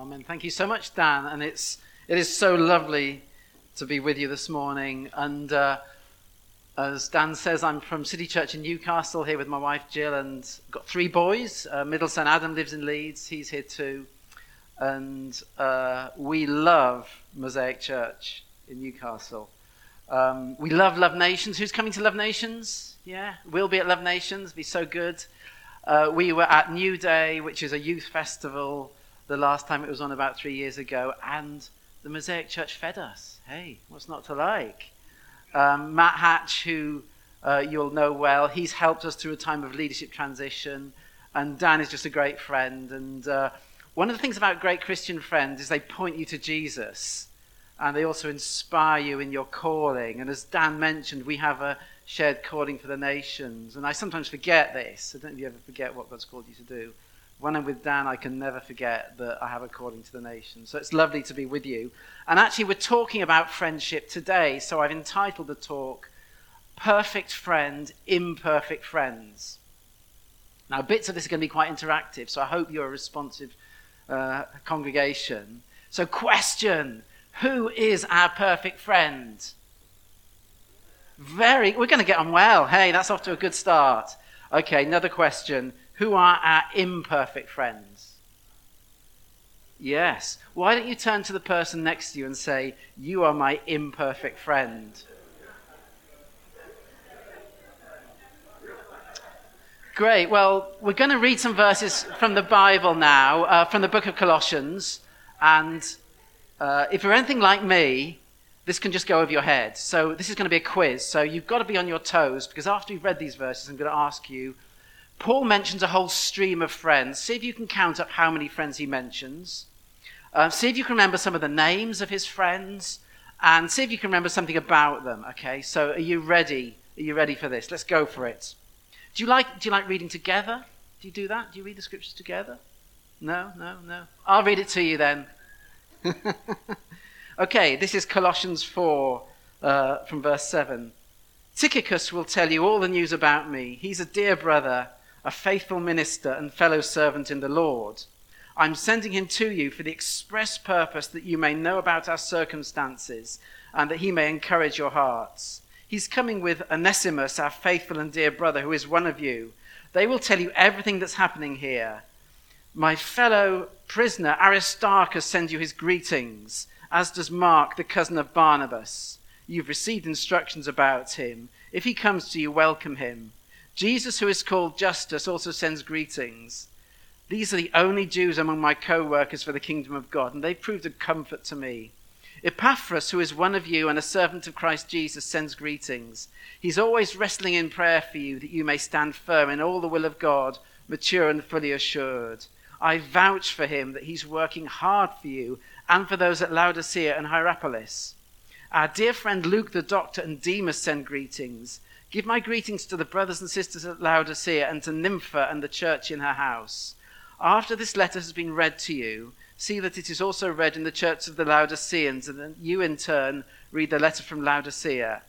Amen. Thank you so much, Dan. And it's it is so lovely to be with you this morning. And uh, as Dan says, I'm from City Church in Newcastle here with my wife Jill, and got three boys. Uh, middle son Adam lives in Leeds. He's here too, and uh, we love Mosaic Church in Newcastle. Um, we love Love Nations. Who's coming to Love Nations? Yeah, we'll be at Love Nations. Be so good. Uh, we were at New Day, which is a youth festival the last time it was on about three years ago, and the Mosaic Church fed us. Hey, what's not to like? Um, Matt Hatch, who uh, you'll know well, he's helped us through a time of leadership transition, and Dan is just a great friend. And uh, one of the things about great Christian friends is they point you to Jesus, and they also inspire you in your calling. And as Dan mentioned, we have a shared calling for the nations, and I sometimes forget this. I don't know if you ever forget what God's called you to do when I'm with Dan, I can never forget that I have According to the nation. So it's lovely to be with you. And actually, we're talking about friendship today. So I've entitled the talk, Perfect Friend, Imperfect Friends. Now, bits of this are going to be quite interactive, so I hope you're a responsive uh, congregation. So, question Who is our perfect friend? Very, we're going to get on well. Hey, that's off to a good start. Okay, another question who are our imperfect friends? Yes. Why don't you turn to the person next to you and say, You are my imperfect friend? Great. Well, we're going to read some verses from the Bible now, uh, from the book of Colossians. And uh, if you're anything like me, this can just go over your head. So this is going to be a quiz. So you've got to be on your toes because after you've read these verses, I'm going to ask you Paul mentions a whole stream of friends. See if you can count up how many friends he mentions. Uh, see if you can remember some of the names of his friends. And see if you can remember something about them. Okay, so are you ready? Are you ready for this? Let's go for it. Do you like, do you like reading together? Do you do that? Do you read the scriptures together? No, no, no. I'll read it to you then. okay, this is Colossians 4 uh, from verse 7. Tychicus will tell you all the news about me. He's a dear brother a faithful minister and fellow servant in the Lord. I'm sending him to you for the express purpose that you may know about our circumstances and that he may encourage your hearts. He's coming with Onesimus, our faithful and dear brother, who is one of you. They will tell you everything that's happening here. My fellow prisoner Aristarchus sends you his greetings, as does Mark, the cousin of Barnabas. You've received instructions about him. If he comes to you, welcome him. Jesus, who is called Justus, also sends greetings. These are the only Jews among my co workers for the kingdom of God, and they've proved a comfort to me. Epaphras, who is one of you and a servant of Christ Jesus, sends greetings. He's always wrestling in prayer for you that you may stand firm in all the will of God, mature and fully assured. I vouch for him that he's working hard for you and for those at Laodicea and Hierapolis. Our dear friend Luke the doctor and Demas send greetings. Give my greetings to the brothers and sisters at Laodicea and to Nympha and the church in her house. After this letter has been read to you, see that it is also read in the church of the Laodiceans, and that you in turn read the letter from Laodicea.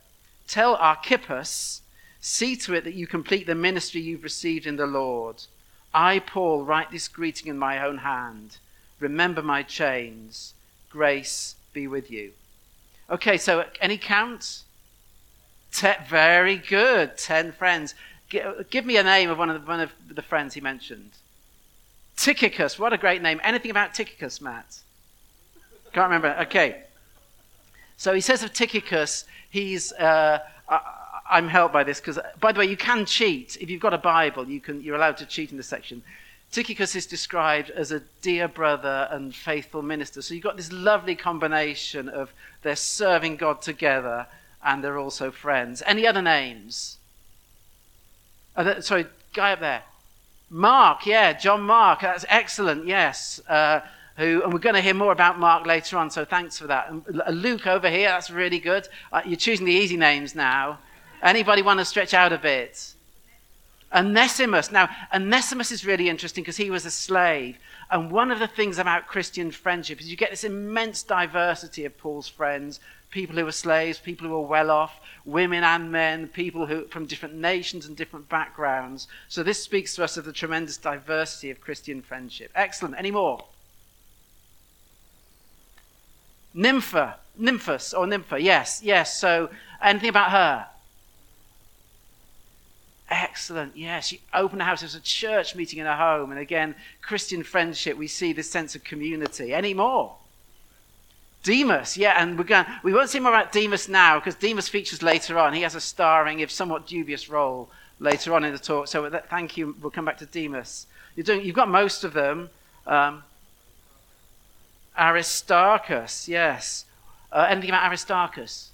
Tell Archippus, see to it that you complete the ministry you've received in the Lord. I, Paul, write this greeting in my own hand. Remember my chains. Grace be with you. Okay, so any count? Ten, very good. Ten friends. give me a name of one of, the, one of the friends he mentioned. Tychicus. What a great name. Anything about Tychicus, Matt? Can't remember. Okay. So he says of Tychicus, he's. Uh, I, am helped by this because, by the way, you can cheat if you've got a Bible. You can. You're allowed to cheat in this section. Tychicus is described as a dear brother and faithful minister. So you've got this lovely combination of they're serving God together and they're also friends. Any other names? Sorry, guy up there. Mark, yeah, John Mark. That's excellent, yes. Uh, who, and we're going to hear more about Mark later on, so thanks for that. And uh, Luke over here, that's really good. Uh, you're choosing the easy names now. Anybody want to stretch out a bit? Onesimus. Now, Onesimus is really interesting because he was a slave. And one of the things about Christian friendship is you get this immense diversity of Paul's friends people who were slaves, people who were well off, women and men, people who from different nations and different backgrounds. So this speaks to us of the tremendous diversity of Christian friendship. Excellent. Any more? Nympha, Nymphus or Nympha, yes, yes. So, anything about her? Excellent, yes. She opened a house. It was a church meeting in her home. And again, Christian friendship, we see this sense of community. Any more? Demas, yeah, and we're going, we won't see more about Demas now because Demas features later on. He has a starring, if somewhat dubious, role later on in the talk. So thank you. We'll come back to Demas. You're doing, you've got most of them. Um, Aristarchus, yes. Uh, anything about Aristarchus?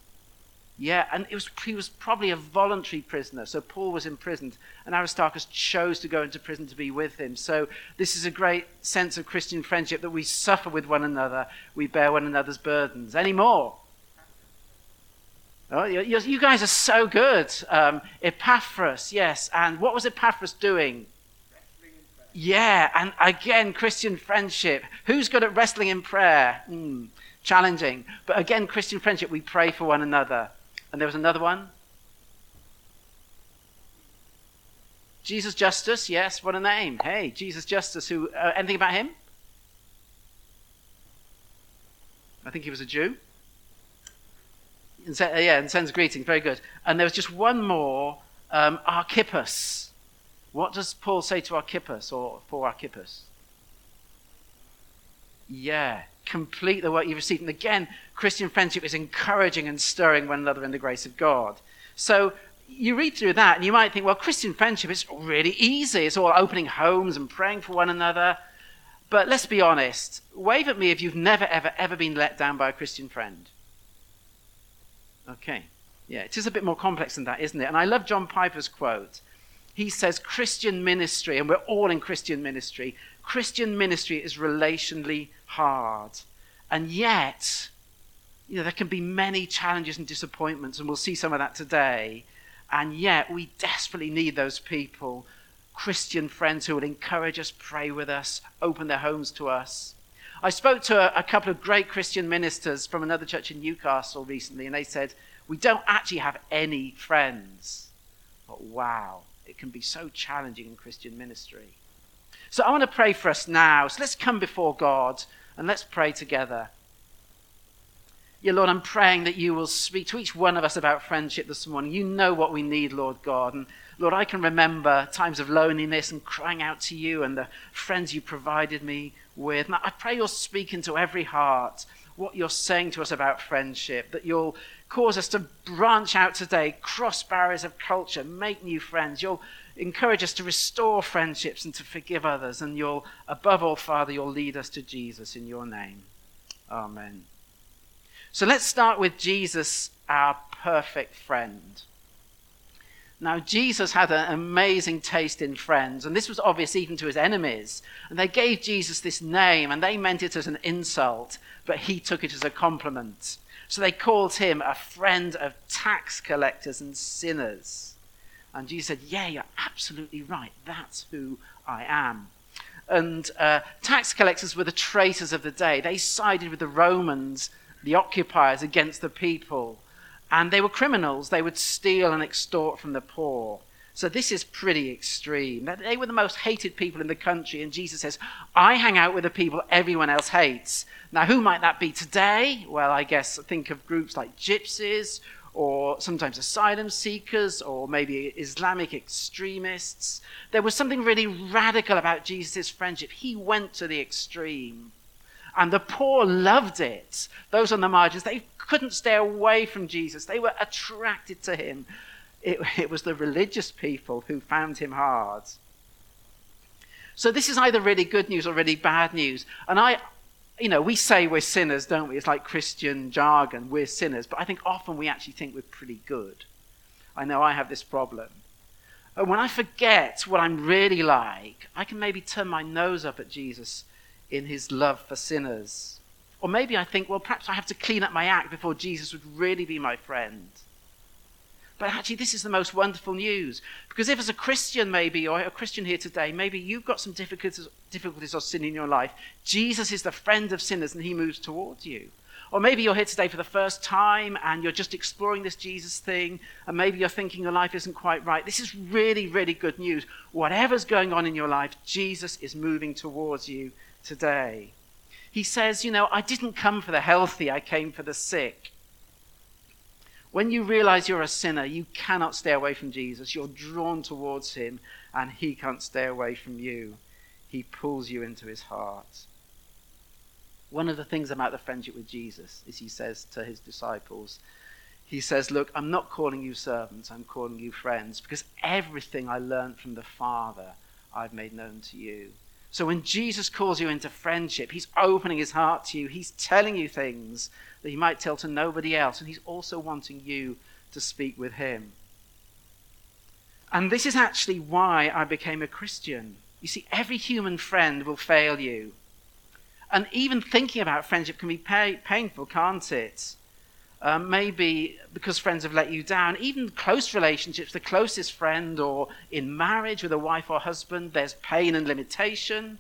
Yeah, and it was, he was probably a voluntary prisoner. So Paul was imprisoned, and Aristarchus chose to go into prison to be with him. So this is a great sense of Christian friendship that we suffer with one another, we bear one another's burdens. Any more? Oh, you, you guys are so good. Um, Epaphras, yes. And what was Epaphras doing? Yeah, and again, Christian friendship. Who's good at wrestling in prayer? Mm, challenging. But again, Christian friendship, we pray for one another. And there was another one. Jesus Justus, yes, what a name. Hey, Jesus Justus, who, uh, anything about him? I think he was a Jew. And, uh, yeah, and sends greetings, very good. And there was just one more, um, Archippus. What does Paul say to Archippus or for Archippus? Yeah, complete the work you've received. And again, Christian friendship is encouraging and stirring one another in the grace of God. So you read through that and you might think, well, Christian friendship is really easy. It's all opening homes and praying for one another. But let's be honest. Wave at me if you've never, ever, ever been let down by a Christian friend. Okay. Yeah, it is a bit more complex than that, isn't it? And I love John Piper's quote. He says, Christian ministry, and we're all in Christian ministry, Christian ministry is relationally hard. And yet, you know, there can be many challenges and disappointments, and we'll see some of that today. And yet, we desperately need those people, Christian friends who will encourage us, pray with us, open their homes to us. I spoke to a, a couple of great Christian ministers from another church in Newcastle recently, and they said, We don't actually have any friends. But wow, it can be so challenging in Christian ministry. So I want to pray for us now. So let's come before God and let's pray together. Yeah, Lord, I'm praying that you will speak to each one of us about friendship this morning. You know what we need, Lord God. And Lord, I can remember times of loneliness and crying out to you and the friends you provided me with. And I pray you'll speak into every heart what you're saying to us about friendship, that you'll cause us to branch out today, cross barriers of culture, make new friends. You'll encourage us to restore friendships and to forgive others. And you'll, above all, Father, you'll lead us to Jesus in your name. Amen. So let's start with Jesus, our perfect friend. Now, Jesus had an amazing taste in friends, and this was obvious even to his enemies. And they gave Jesus this name, and they meant it as an insult, but he took it as a compliment. So they called him a friend of tax collectors and sinners. And Jesus said, Yeah, you're absolutely right. That's who I am. And uh, tax collectors were the traitors of the day. They sided with the Romans, the occupiers, against the people. And they were criminals. They would steal and extort from the poor. So this is pretty extreme. They were the most hated people in the country. And Jesus says, I hang out with the people everyone else hates. Now, who might that be today? Well, I guess think of groups like gypsies or sometimes asylum seekers, or maybe Islamic extremists. There was something really radical about Jesus' friendship. He went to the extreme. And the poor loved it. Those on the margins, they couldn't stay away from Jesus. They were attracted to him. It, it was the religious people who found him hard. So this is either really good news or really bad news. And I, you know, we say we're sinners, don't we? It's like Christian jargon, we're sinners. But I think often we actually think we're pretty good. I know I have this problem. And when I forget what I'm really like, I can maybe turn my nose up at Jesus in his love for sinners. Or maybe I think, well, perhaps I have to clean up my act before Jesus would really be my friend. But actually, this is the most wonderful news. Because if, as a Christian, maybe, or a Christian here today, maybe you've got some difficulties, difficulties or sin in your life, Jesus is the friend of sinners and he moves towards you. Or maybe you're here today for the first time and you're just exploring this Jesus thing, and maybe you're thinking your life isn't quite right. This is really, really good news. Whatever's going on in your life, Jesus is moving towards you today. He says, You know, I didn't come for the healthy, I came for the sick. When you realize you're a sinner, you cannot stay away from Jesus. You're drawn towards him, and he can't stay away from you. He pulls you into his heart. One of the things about the friendship with Jesus is he says to his disciples, he says, Look, I'm not calling you servants, I'm calling you friends, because everything I learned from the Father I've made known to you. So when Jesus calls you into friendship, he's opening his heart to you, he's telling you things that he might tell to nobody else, and he's also wanting you to speak with him. And this is actually why I became a Christian. You see, every human friend will fail you. And even thinking about friendship can be pay- painful, can't it? Um, maybe because friends have let you down. Even close relationships, the closest friend, or in marriage with a wife or husband, there's pain and limitation.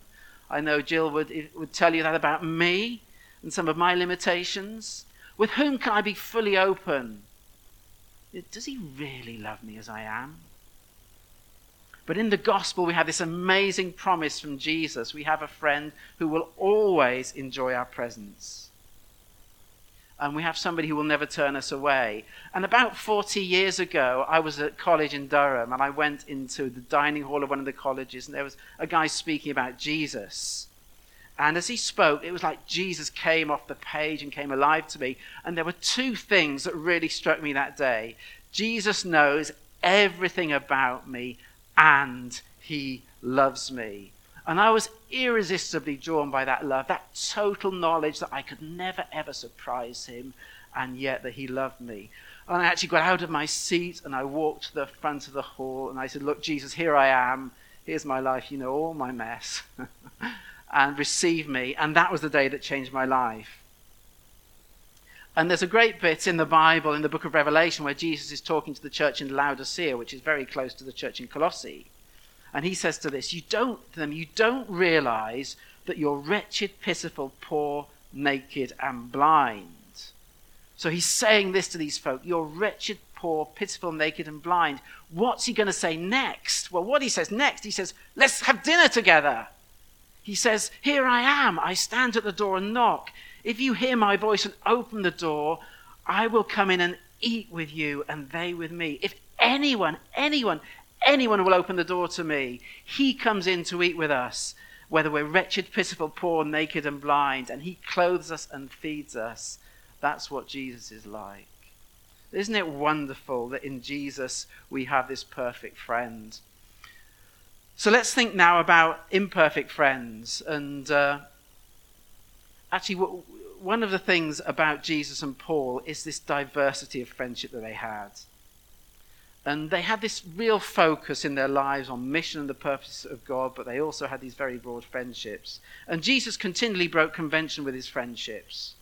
I know Jill would, would tell you that about me and some of my limitations. With whom can I be fully open? Does he really love me as I am? But in the gospel, we have this amazing promise from Jesus. We have a friend who will always enjoy our presence and we have somebody who will never turn us away. And about 40 years ago, I was at college in Durham, and I went into the dining hall of one of the colleges, and there was a guy speaking about Jesus. And as he spoke, it was like Jesus came off the page and came alive to me. And there were two things that really struck me that day Jesus knows everything about me, and he loves me. And I was irresistibly drawn by that love, that total knowledge that I could never ever surprise him, and yet that he loved me. And I actually got out of my seat and I walked to the front of the hall and I said, Look, Jesus, here I am. Here's my life. You know all my mess. and receive me. And that was the day that changed my life. And there's a great bit in the Bible, in the book of Revelation, where Jesus is talking to the church in Laodicea, which is very close to the church in Colossae. And he says to this, you don't them, you don't realize that you're wretched, pitiful, poor, naked, and blind. So he's saying this to these folk, you're wretched, poor, pitiful, naked, and blind. What's he going to say next? Well, what he says next, he says, let's have dinner together. He says, Here I am. I stand at the door and knock. If you hear my voice and open the door, I will come in and eat with you and they with me. If anyone, anyone, anyone will open the door to me. He comes in to eat with us, whether we're wretched, pitiful, poor, naked, and blind, and He clothes us and feeds us. That's what Jesus is like. Isn't it wonderful that in Jesus we have this perfect friend? So let's think now about imperfect friends. And uh, actually, one of the things about Jesus and Paul is this diversity of friendship that they had. And they had this real focus in their lives on mission and the purpose of God, but they also had these very broad friendships. And Jesus continually broke convention with his friendships.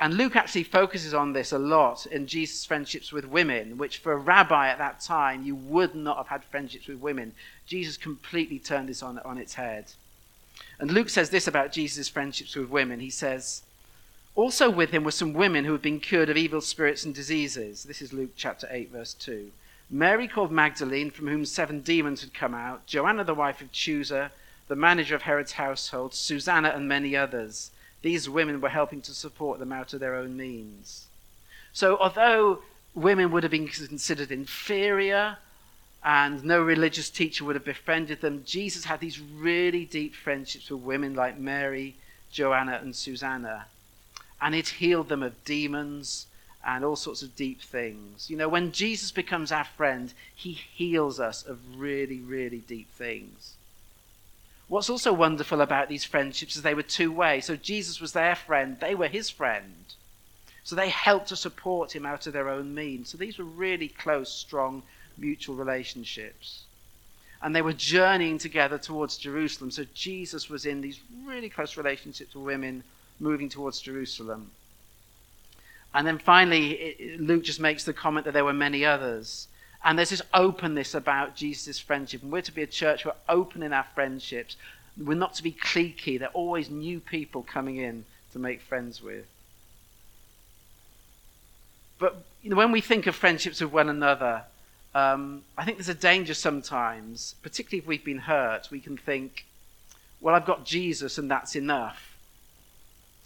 And Luke actually focuses on this a lot in Jesus' friendships with women, which for a rabbi at that time, you would not have had friendships with women. Jesus completely turned this on, on its head. And Luke says this about Jesus' friendships with women. He says, Also with him were some women who had been cured of evil spirits and diseases. This is Luke chapter 8, verse 2. Mary called Magdalene, from whom seven demons had come out, Joanna, the wife of Chuza, the manager of Herod's household, Susanna, and many others. These women were helping to support them out of their own means. So, although women would have been considered inferior and no religious teacher would have befriended them, Jesus had these really deep friendships with women like Mary, Joanna, and Susanna. And it healed them of demons and all sorts of deep things. You know, when Jesus becomes our friend, he heals us of really, really deep things. What's also wonderful about these friendships is they were two way. So Jesus was their friend, they were his friend. So they helped to support him out of their own means. So these were really close, strong, mutual relationships. And they were journeying together towards Jerusalem. So Jesus was in these really close relationships with women moving towards Jerusalem. And then finally, Luke just makes the comment that there were many others. And there's this openness about Jesus' friendship. And we're to be a church who are open in our friendships. We're not to be cliquey. There are always new people coming in to make friends with. But you know, when we think of friendships with one another, um, I think there's a danger sometimes, particularly if we've been hurt, we can think, well, I've got Jesus and that's enough.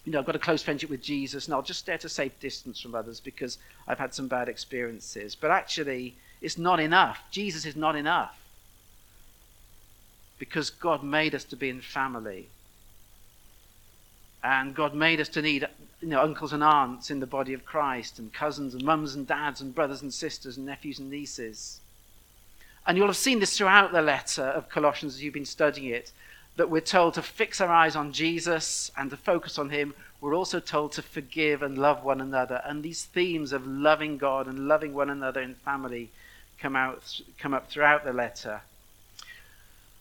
You know, I've got a close friendship with Jesus and I'll just stay at a safe distance from others because I've had some bad experiences. But actually, it's not enough. Jesus is not enough. Because God made us to be in family. And God made us to need you know, uncles and aunts in the body of Christ, and cousins and mums and dads, and brothers and sisters, and nephews and nieces. And you'll have seen this throughout the letter of Colossians as you've been studying it that we're told to fix our eyes on Jesus and to focus on Him. We're also told to forgive and love one another. And these themes of loving God and loving one another in family come, out, come up throughout the letter.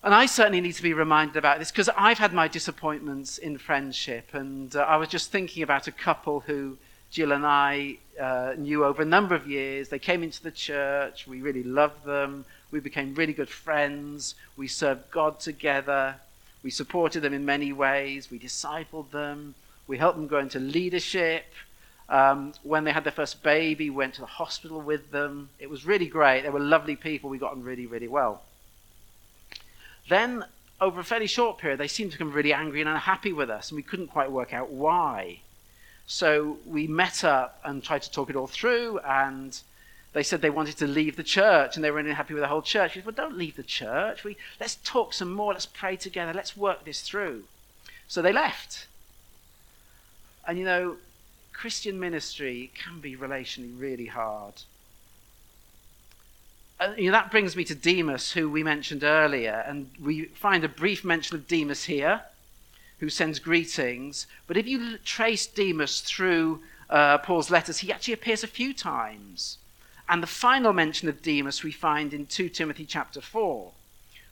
And I certainly need to be reminded about this because I've had my disappointments in friendship. And uh, I was just thinking about a couple who Jill and I uh, knew over a number of years. They came into the church. We really loved them. We became really good friends. We served God together. We supported them in many ways. We discipled them. We helped them grow into leadership. Um, when they had their first baby, we went to the hospital with them. It was really great. They were lovely people. We got on really, really well. Then, over a fairly short period, they seemed to become really angry and unhappy with us, and we couldn't quite work out why. So we met up and tried to talk it all through, and they said they wanted to leave the church, and they were unhappy with the whole church. We said, well, don't leave the church. We, let's talk some more. Let's pray together. Let's work this through. So they left. And you know, Christian ministry can be relationally really hard you know, that brings me to Demas, who we mentioned earlier, and we find a brief mention of Demas here, who sends greetings. But if you trace Demas through uh, Paul's letters, he actually appears a few times. And the final mention of Demas we find in 2 Timothy chapter 4,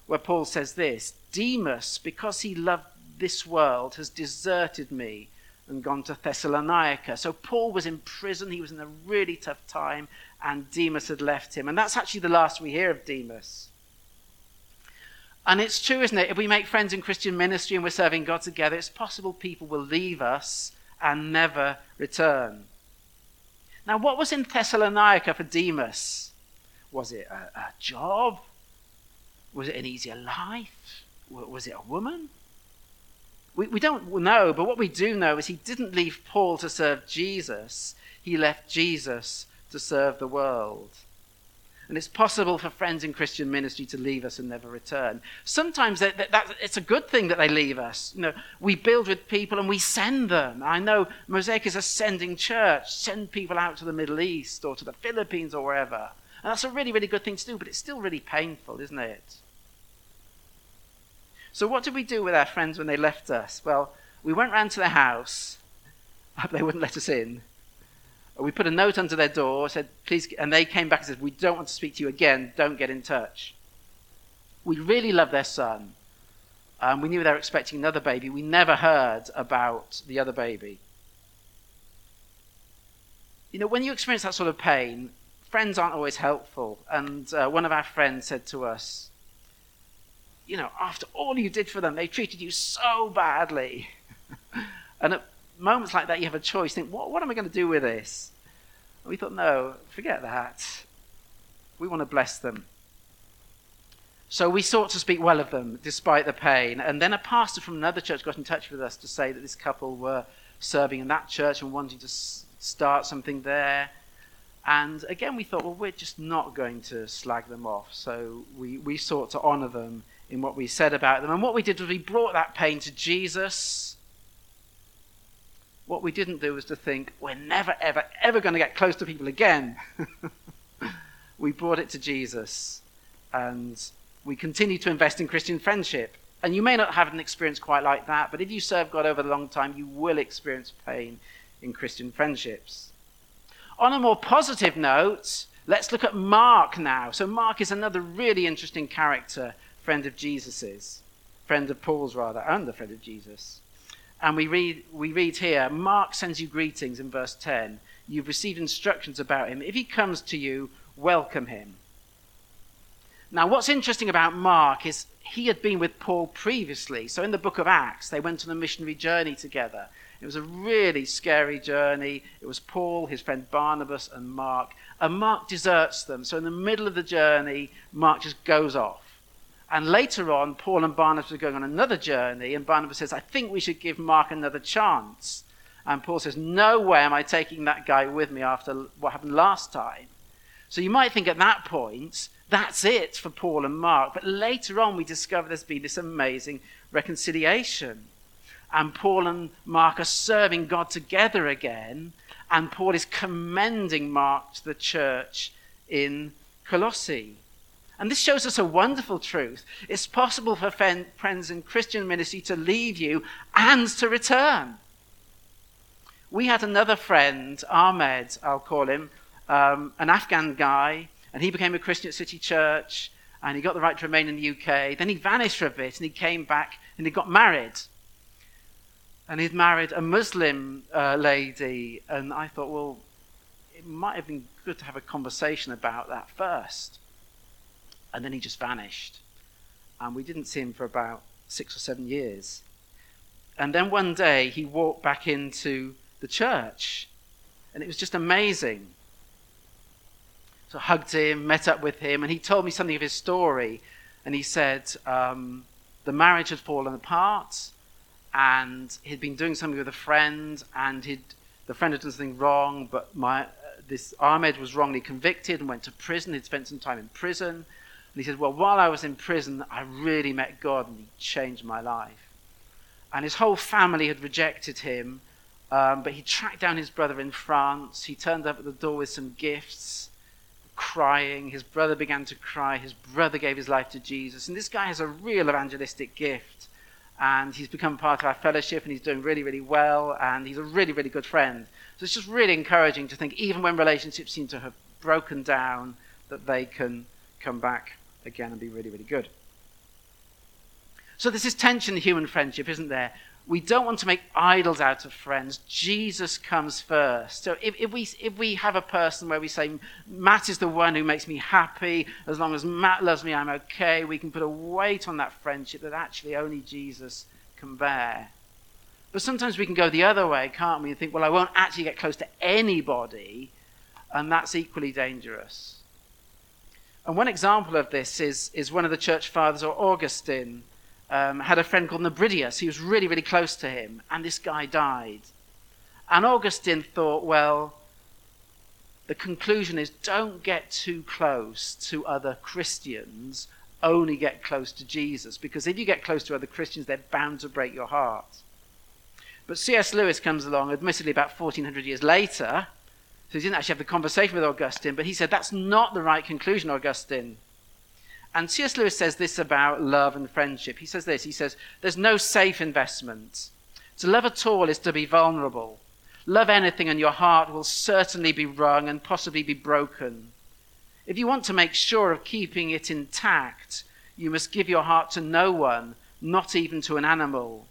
where Paul says this Demas, because he loved this world, has deserted me and gone to Thessalonica. So Paul was in prison, he was in a really tough time, and Demas had left him. And that's actually the last we hear of Demas. And it's true, isn't it? If we make friends in Christian ministry and we're serving God together, it's possible people will leave us and never return. Now, what was in Thessalonica for Demas? Was it a, a job? Was it an easier life? Was it a woman? We, we don't know, but what we do know is he didn't leave Paul to serve Jesus, he left Jesus to serve the world. And it's possible for friends in Christian ministry to leave us and never return. Sometimes that, that, that, it's a good thing that they leave us. You know, we build with people and we send them. I know Mosaic is a sending church. Send people out to the Middle East or to the Philippines or wherever. And that's a really, really good thing to do, but it's still really painful, isn't it? So, what did we do with our friends when they left us? Well, we went round to their house. They wouldn't let us in we put a note under their door, said, please, and they came back and said, we don't want to speak to you again, don't get in touch. We really love their son. Um, we knew they were expecting another baby. We never heard about the other baby. You know, when you experience that sort of pain, friends aren't always helpful. And uh, one of our friends said to us, You know, after all you did for them, they treated you so badly. and at moments like that, you have a choice. Think, what, what am I going to do with this? And we thought, no, forget that. We want to bless them. So we sought to speak well of them despite the pain. And then a pastor from another church got in touch with us to say that this couple were serving in that church and wanting to start something there. And again, we thought, well, we're just not going to slag them off. So we, we sought to honor them in what we said about them. And what we did was we brought that pain to Jesus what we didn't do was to think, we're never, ever, ever going to get close to people again. we brought it to Jesus and we continue to invest in Christian friendship. And you may not have an experience quite like that, but if you serve God over a long time, you will experience pain in Christian friendships. On a more positive note, let's look at Mark now. So, Mark is another really interesting character, friend of Jesus's, friend of Paul's, rather, and a friend of Jesus. And we read, we read here Mark sends you greetings in verse 10. You've received instructions about him. If he comes to you, welcome him. Now, what's interesting about Mark is he had been with Paul previously. So, in the book of Acts, they went on a missionary journey together. It was a really scary journey. It was Paul, his friend Barnabas, and Mark. And Mark deserts them. So, in the middle of the journey, Mark just goes off. And later on, Paul and Barnabas are going on another journey, and Barnabas says, I think we should give Mark another chance. And Paul says, No way am I taking that guy with me after what happened last time. So you might think at that point, that's it for Paul and Mark. But later on, we discover there's been this amazing reconciliation. And Paul and Mark are serving God together again. And Paul is commending Mark to the church in Colossae. And this shows us a wonderful truth. It's possible for friends in Christian ministry to leave you and to return. We had another friend, Ahmed, I'll call him, um, an Afghan guy, and he became a Christian at City Church, and he got the right to remain in the UK. Then he vanished for a bit, and he came back, and he got married. And he'd married a Muslim uh, lady, and I thought, well, it might have been good to have a conversation about that first and then he just vanished. And we didn't see him for about six or seven years. And then one day he walked back into the church, and it was just amazing. So I hugged him, met up with him, and he told me something of his story. And he said um, the marriage had fallen apart, and he'd been doing something with a friend, and he'd, the friend had done something wrong, but my, uh, this Ahmed was wrongly convicted and went to prison. He'd spent some time in prison. And he says, Well, while I was in prison, I really met God and he changed my life. And his whole family had rejected him, um, but he tracked down his brother in France. He turned up at the door with some gifts, crying. His brother began to cry. His brother gave his life to Jesus. And this guy has a real evangelistic gift. And he's become part of our fellowship and he's doing really, really well. And he's a really, really good friend. So it's just really encouraging to think, even when relationships seem to have broken down, that they can come back again and be really, really good. So there's this tension in human friendship, isn't there? We don't want to make idols out of friends. Jesus comes first. So if, if, we, if we have a person where we say, Matt is the one who makes me happy, as long as Matt loves me, I'm okay, we can put a weight on that friendship that actually only Jesus can bear. But sometimes we can go the other way, can't we? And think, well, I won't actually get close to anybody, and that's equally dangerous. And one example of this is, is one of the church fathers, or Augustine, um, had a friend called Nebridius. He was really, really close to him, and this guy died. And Augustine thought, well, the conclusion is don't get too close to other Christians, only get close to Jesus. Because if you get close to other Christians, they're bound to break your heart. But C.S. Lewis comes along, admittedly about 1400 years later, so he didn't actually have the conversation with Augustine, but he said, that's not the right conclusion, Augustine. And C.S. Lewis says this about love and friendship. He says this He says, There's no safe investment. To love at all is to be vulnerable. Love anything, and your heart will certainly be wrung and possibly be broken. If you want to make sure of keeping it intact, you must give your heart to no one, not even to an animal.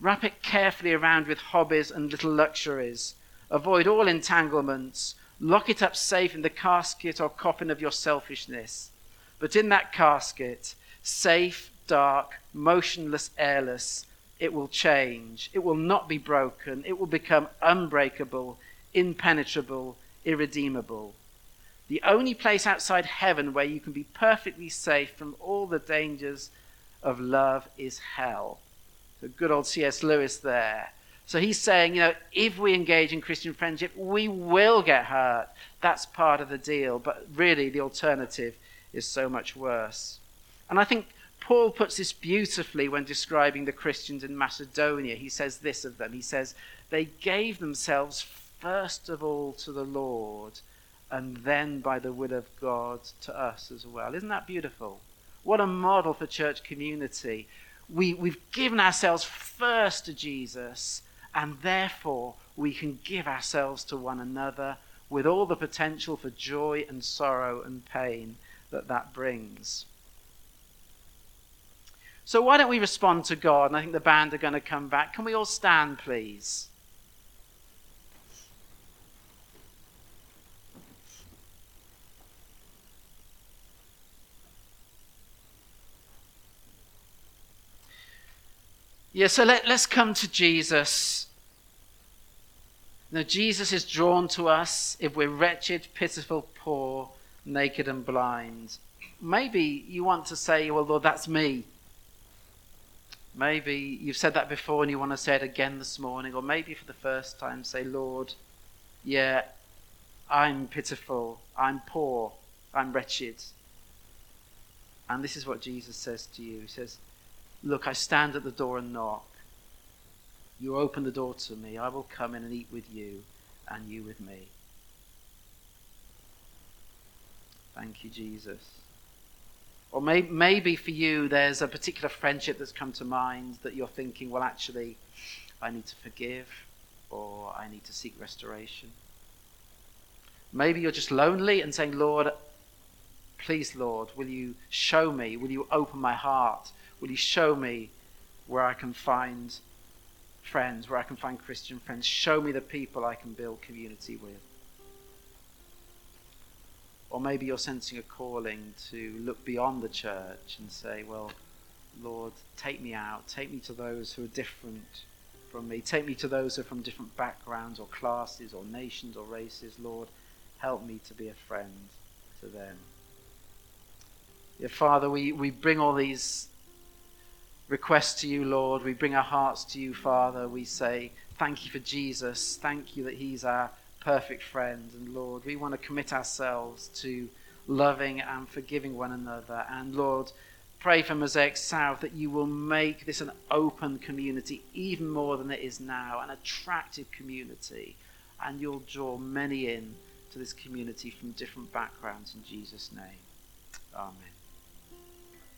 Wrap it carefully around with hobbies and little luxuries Avoid all entanglements. Lock it up safe in the casket or coffin of your selfishness. But in that casket, safe, dark, motionless, airless, it will change. It will not be broken. It will become unbreakable, impenetrable, irredeemable. The only place outside heaven where you can be perfectly safe from all the dangers of love is hell. So good old C.S. Lewis there. So he's saying, you know, if we engage in Christian friendship, we will get hurt. That's part of the deal. But really, the alternative is so much worse. And I think Paul puts this beautifully when describing the Christians in Macedonia. He says this of them He says, They gave themselves first of all to the Lord, and then by the will of God to us as well. Isn't that beautiful? What a model for church community. We, we've given ourselves first to Jesus and therefore we can give ourselves to one another with all the potential for joy and sorrow and pain that that brings. So, why don't we respond to God? And I think the band are going to come back. Can we all stand, please? Yeah, so let, let's come to Jesus. Now, Jesus is drawn to us if we're wretched, pitiful, poor, naked, and blind. Maybe you want to say, well, Lord, that's me. Maybe you've said that before and you want to say it again this morning, or maybe for the first time say, Lord, yeah, I'm pitiful, I'm poor, I'm wretched. And this is what Jesus says to you He says, Look, I stand at the door and knock. You open the door to me, I will come in and eat with you, and you with me. Thank you, Jesus. Or may, maybe for you, there's a particular friendship that's come to mind that you're thinking, well, actually, I need to forgive or I need to seek restoration. Maybe you're just lonely and saying, Lord, please, Lord, will you show me? Will you open my heart? Will you show me where I can find friends, where I can find Christian friends? Show me the people I can build community with. Or maybe you're sensing a calling to look beyond the church and say, well, Lord, take me out. Take me to those who are different from me. Take me to those who are from different backgrounds or classes or nations or races. Lord, help me to be a friend to them. Yeah, Father, we, we bring all these requests to you, Lord. We bring our hearts to you, Father. We say, Thank you for Jesus. Thank you that He's our perfect friend. And Lord, we want to commit ourselves to loving and forgiving one another. And Lord, pray for Mosaic South that you will make this an open community even more than it is now, an attractive community. And you'll draw many in to this community from different backgrounds in Jesus' name. Amen.